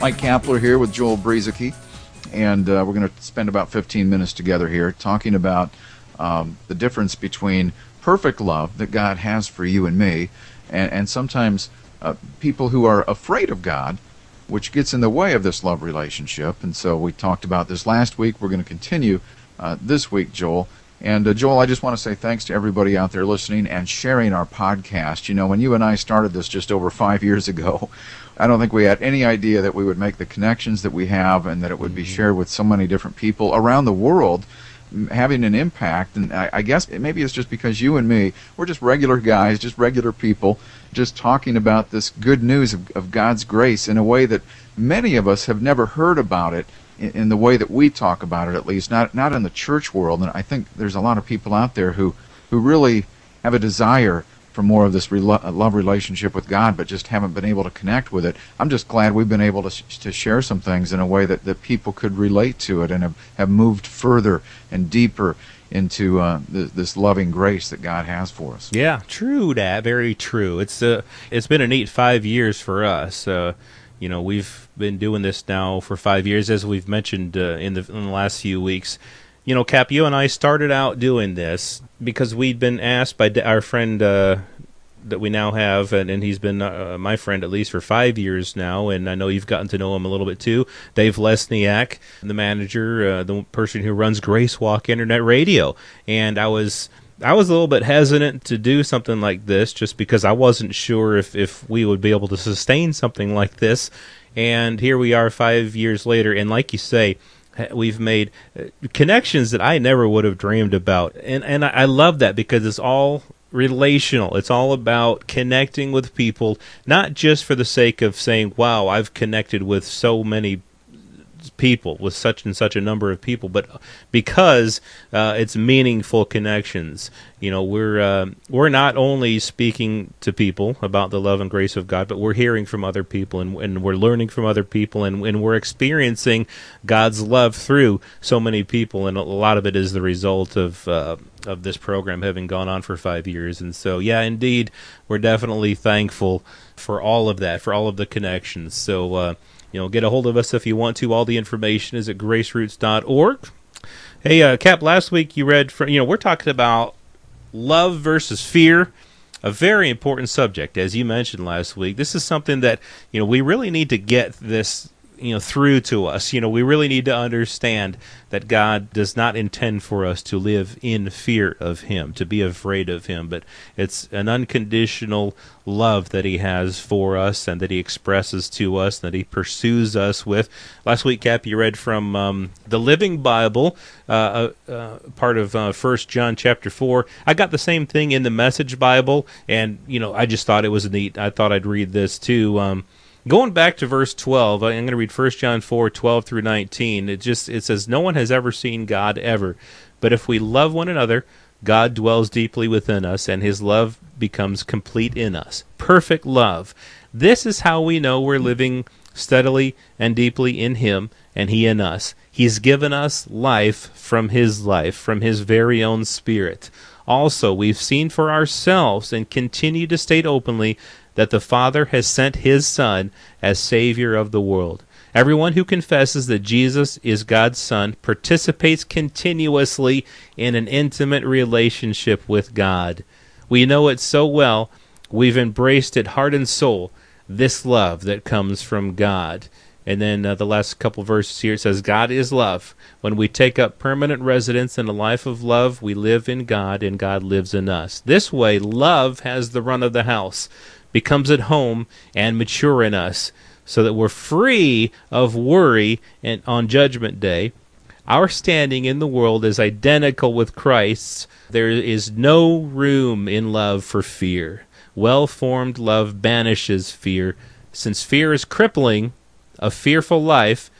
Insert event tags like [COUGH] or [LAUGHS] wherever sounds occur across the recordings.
Mike Kapler here with Joel Brueseke, and uh, we're going to spend about 15 minutes together here talking about um, the difference between perfect love that God has for you and me, and, and sometimes uh, people who are afraid of God, which gets in the way of this love relationship. And so we talked about this last week. We're going to continue uh, this week, Joel. And uh, Joel, I just want to say thanks to everybody out there listening and sharing our podcast. You know, when you and I started this just over five years ago, I don't think we had any idea that we would make the connections that we have and that it would be mm-hmm. shared with so many different people around the world having an impact and I, I guess maybe it's just because you and me we're just regular guys just regular people just talking about this good news of, of god's grace in a way that many of us have never heard about it in, in, the way that we talk about it at least not not in the church world and i think there's a lot of people out there who who really have a desire for more of this love relationship with God, but just haven't been able to connect with it. I'm just glad we've been able to, sh- to share some things in a way that, that people could relate to it and have, have moved further and deeper into uh, th- this loving grace that God has for us. Yeah, true that. Very true. It's uh, it's been a neat five years for us. Uh, you know, we've been doing this now for five years, as we've mentioned uh, in the in the last few weeks you know, Cap, you and I started out doing this because we'd been asked by our friend uh, that we now have, and, and he's been uh, my friend at least for five years now, and I know you've gotten to know him a little bit too. Dave Lesniak, the manager, uh, the person who runs Grace Walk Internet Radio, and I was. I was a little bit hesitant to do something like this just because I wasn't sure if, if we would be able to sustain something like this. And here we are five years later. And like you say, we've made uh, connections that I never would have dreamed about, and and I love that because it's all relational. It's all about connecting with people, not just for the sake of saying, "Wow, I've connected with so many people with such and such a number of people, but because uh, it's meaningful connections. You know, we're uh, we're not only speaking to people about the love and grace of God, but we're hearing from other people and, and we're learning from other people and, and we're experiencing God's love through so many people, and a lot of it is the result of. Uh, of this program having gone on for five years, and so yeah, indeed, we're definitely thankful for all of that, for all of the connections. So uh, you know, get a hold of us if you want to. All the information is at graceroots.org. Hey, uh, Cap, last week you read, from, you know, we're talking about love versus fear, a very important subject, as you mentioned last week. This is something that, you know, we really need to get this you know through to us. You know we really need to understand that god does not intend for us to live in fear of him to be afraid of him but it's an unconditional love that he has for us and that he expresses to us and that he pursues us with. Last week cap you read from um, the living bible uh, uh, uh part of uh, first john chapter 4 i got the same thing in the message bible and you know i just thought it was neat. I thought i'd read this too. Um, Going back to verse 12, I'm going to read 1 John 4 12 through 19. It just it says, No one has ever seen God ever. But if we love one another, God dwells deeply within us, and his love becomes complete in us. Perfect love. This is how we know we're living steadily and deeply in him, and he in us. He's given us life from his life, from his very own spirit. Also, we've seen for ourselves and continue to state openly that the Father has sent his Son as Savior of the world. Everyone who confesses that Jesus is God's Son participates continuously in an intimate relationship with God. We know it so well, we've embraced it heart and soul, this love that comes from God. And then uh, the last couple verses here says, God is love. When we take up permanent residence in a life of love, we live in God and God lives in us. This way, love has the run of the house becomes at home and mature in us so that we're free of worry and on judgment day. Our standing in the world is identical with Christ's. There is no room in love for fear. Well formed love banishes fear. Since fear is crippling a fearful life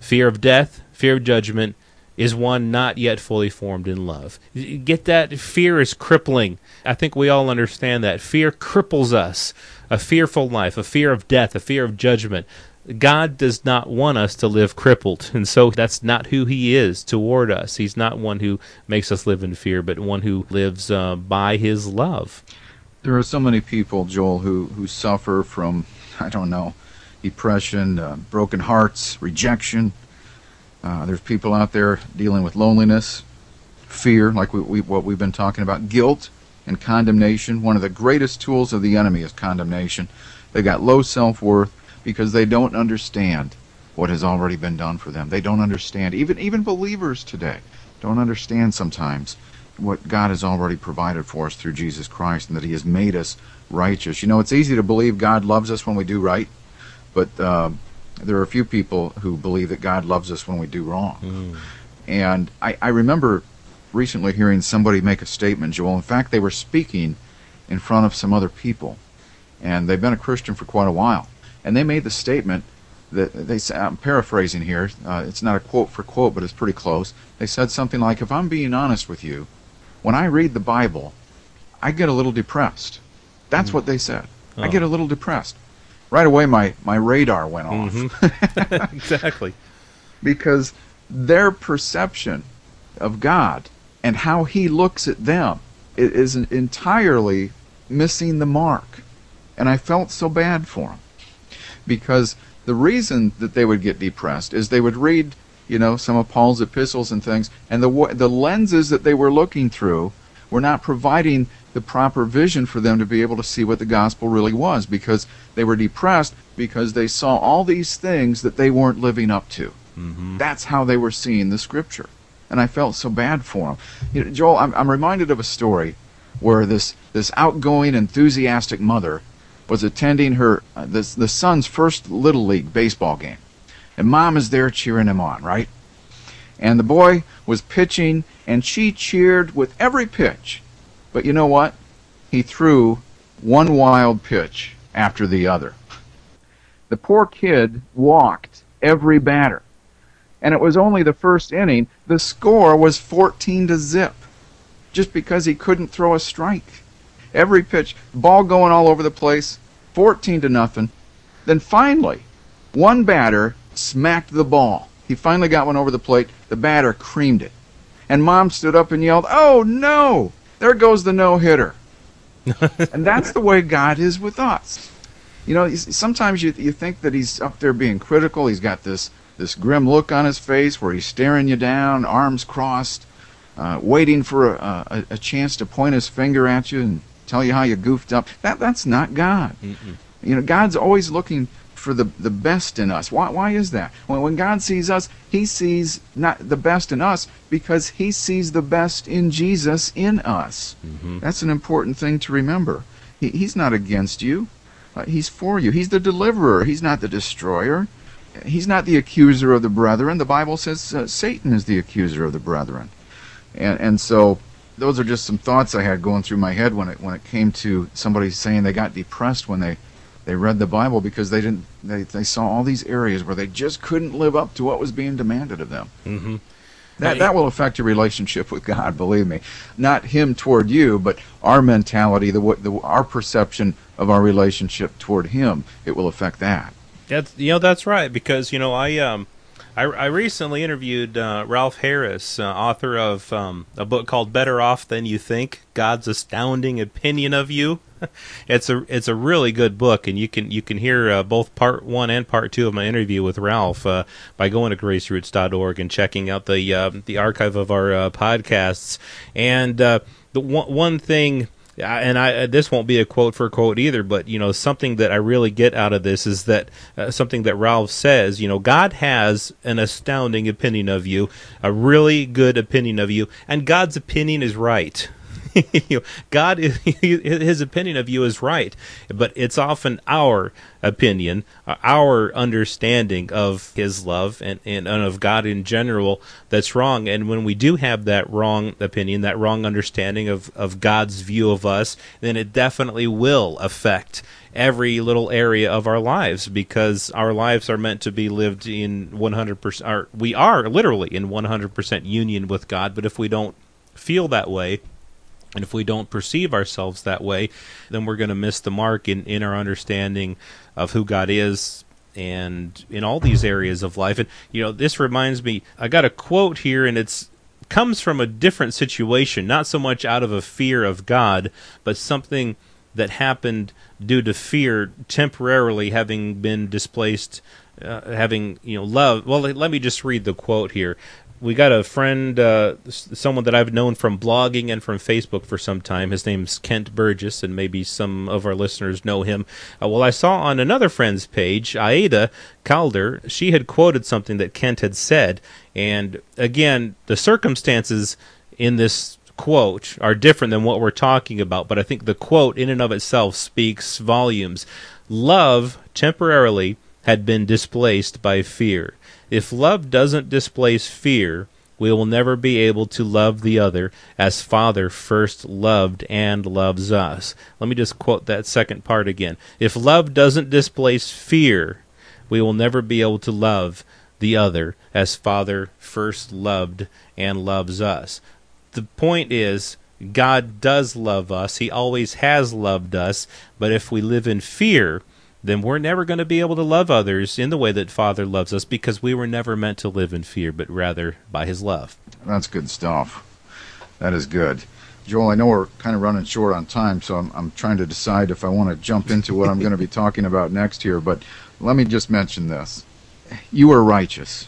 fear of death, fear of judgment, is one not yet fully formed in love. Get that? Fear is crippling. I think we all understand that. Fear cripples us. A fearful life, a fear of death, a fear of judgment. God does not want us to live crippled, and so that's not who He is toward us. He's not one who makes us live in fear, but one who lives uh, by His love. There are so many people, Joel, who, who suffer from, I don't know, depression, uh, broken hearts, rejection. Uh, there's people out there dealing with loneliness, fear, like we, we, what we've been talking about, guilt and condemnation. One of the greatest tools of the enemy is condemnation. They got low self worth because they don't understand what has already been done for them. They don't understand, even even believers today don't understand sometimes what God has already provided for us through Jesus Christ and that He has made us righteous. You know, it's easy to believe God loves us when we do right, but uh, there are a few people who believe that God loves us when we do wrong. Mm. And I, I remember recently hearing somebody make a statement, Joel. In fact, they were speaking in front of some other people, and they've been a Christian for quite a while and they made the statement that they said, I'm paraphrasing here, uh, it's not a quote for quote, but it's pretty close. They said something like, If I'm being honest with you, when I read the Bible, I get a little depressed. That's mm. what they said. Oh. I get a little depressed. Right away, my, my radar went off. Mm-hmm. [LAUGHS] [LAUGHS] exactly. because their perception of God and how He looks at them is entirely missing the mark. And I felt so bad for them because the reason that they would get depressed is they would read, you know, some of Paul's epistles and things, and the the lenses that they were looking through were not providing the proper vision for them to be able to see what the gospel really was because they were depressed because they saw all these things that they weren't living up to. Mm-hmm. That's how they were seeing the scripture. And I felt so bad for them. You know, Joel, I'm, I'm reminded of a story where this, this outgoing, enthusiastic mother was attending her uh, the, the son's first little league baseball game. And mom is there cheering him on, right? And the boy was pitching and she cheered with every pitch. But you know what? He threw one wild pitch after the other. The poor kid walked every batter. And it was only the first inning. The score was 14 to zip just because he couldn't throw a strike. Every pitch, ball going all over the place. 14 to nothing. Then finally, one batter smacked the ball. He finally got one over the plate. The batter creamed it. And mom stood up and yelled, Oh no! There goes the no hitter. [LAUGHS] and that's the way God is with us. You know, sometimes you, you think that he's up there being critical. He's got this, this grim look on his face where he's staring you down, arms crossed, uh, waiting for a, a, a chance to point his finger at you and tell you how you goofed up. That that's not God. Mm-mm. You know, God's always looking for the the best in us. Why why is that? When when God sees us, He sees not the best in us because He sees the best in Jesus in us. Mm-hmm. That's an important thing to remember. He, he's not against you. Uh, he's for you. He's the deliverer. He's not the destroyer. He's not the accuser of the brethren. The Bible says uh, Satan is the accuser of the brethren. And and so those are just some thoughts I had going through my head when it when it came to somebody saying they got depressed when they they read the Bible because they didn't they, they saw all these areas where they just couldn't live up to what was being demanded of them. Mm-hmm. That that will affect your relationship with God. Believe me, not Him toward you, but our mentality, the, the our perception of our relationship toward Him. It will affect that. That's you know that's right because you know I um I, I recently interviewed uh, Ralph Harris, uh, author of um, a book called "Better Off Than You Think: God's Astounding Opinion of You." [LAUGHS] it's a it's a really good book, and you can you can hear uh, both part one and part two of my interview with Ralph uh, by going to graceroots.org and checking out the uh, the archive of our uh, podcasts. And the one one thing and I this won't be a quote for quote either, but you know something that I really get out of this is that uh, something that Ralph says. You know, God has an astounding opinion of you, a really good opinion of you, and God's opinion is right. [LAUGHS] God, [LAUGHS] his opinion of you is right, but it's often our opinion, uh, our understanding of his love and, and, and of God in general that's wrong. And when we do have that wrong opinion, that wrong understanding of, of God's view of us, then it definitely will affect every little area of our lives because our lives are meant to be lived in 100% or we are literally in 100% union with God but if we don't feel that way and if we don't perceive ourselves that way then we're going to miss the mark in, in our understanding of who God is and in all these areas of life and you know this reminds me I got a quote here and it's comes from a different situation not so much out of a fear of God but something that happened due to fear temporarily having been displaced, uh, having you know love. Well, let me just read the quote here. We got a friend, uh, someone that I've known from blogging and from Facebook for some time. His name's Kent Burgess, and maybe some of our listeners know him. Uh, well, I saw on another friend's page, Aida Calder, she had quoted something that Kent had said, and again, the circumstances in this quote are different than what we're talking about, but I think the quote in and of itself speaks volumes. Love temporarily had been displaced by fear. If love doesn't displace fear, we will never be able to love the other as Father first loved and loves us. Let me just quote that second part again. If love doesn't displace fear, we will never be able to love the other as Father first loved and loves us the point is God does love us. He always has loved us. But if we live in fear, then we're never going to be able to love others in the way that Father loves us because we were never meant to live in fear, but rather by His love. That's good stuff. That is good. Joel, I know we're kind of running short on time, so I'm, I'm trying to decide if I want to jump into what I'm going to be talking about next here. But let me just mention this. You are righteous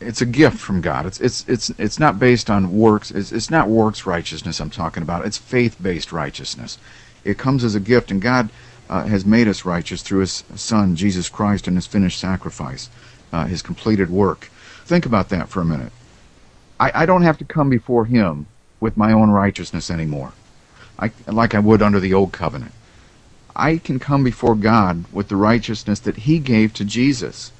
it's a gift from God. It's it's it's it's not based on works. It's it's not works righteousness I'm talking about. It's faith-based righteousness. It comes as a gift, and God uh, has made us righteous through His Son Jesus Christ and His finished sacrifice, uh, His completed work. Think about that for a minute. I, I don't have to come before Him with my own righteousness anymore, I, like I would under the old covenant. I can come before God with the righteousness that He gave to Jesus.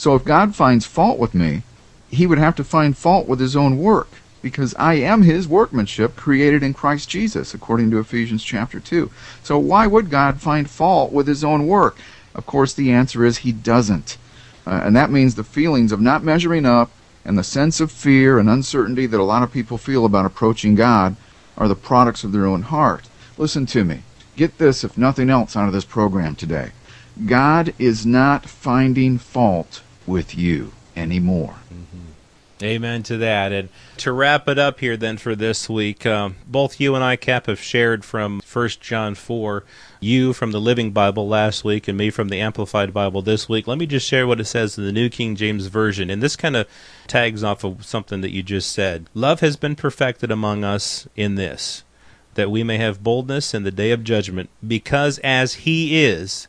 So if God finds fault with me, he would have to find fault with his own work because I am his workmanship created in Christ Jesus, according to Ephesians chapter 2. So why would God find fault with his own work? Of course, the answer is he doesn't. Uh, and that means the feelings of not measuring up and the sense of fear and uncertainty that a lot of people feel about approaching God are the products of their own heart. Listen to me. Get this, if nothing else, out of this program today. God is not finding fault with you anymore. Amen to that. And to wrap it up here, then, for this week, um, both you and I, Cap, have shared from 1 John 4, you from the Living Bible last week, and me from the Amplified Bible this week. Let me just share what it says in the New King James Version. And this kind of tags off of something that you just said. Love has been perfected among us in this, that we may have boldness in the day of judgment, because as He is,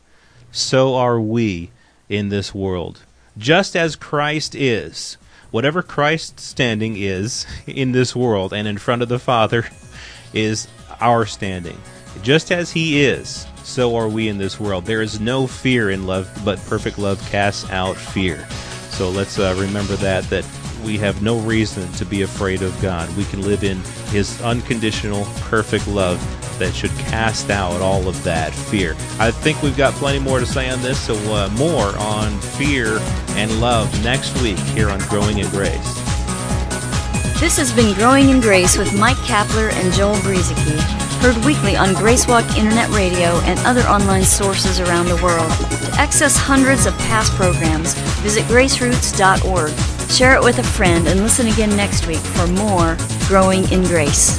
so are we in this world. Just as Christ is whatever Christ's standing is in this world and in front of the Father is our standing. Just as He is, so are we in this world. There is no fear in love, but perfect love casts out fear. So let's uh, remember that, that we have no reason to be afraid of God. We can live in His unconditional, perfect love that should cast out all of that fear. I think we've got plenty more to say on this, so uh, more on fear and love next week here on Growing in Grace. This has been Growing in Grace with Mike Kapler and Joel Brueseke, heard weekly on Gracewalk Internet Radio and other online sources around the world. To access hundreds of past programs, visit graceroots.org. Share it with a friend and listen again next week for more Growing in Grace.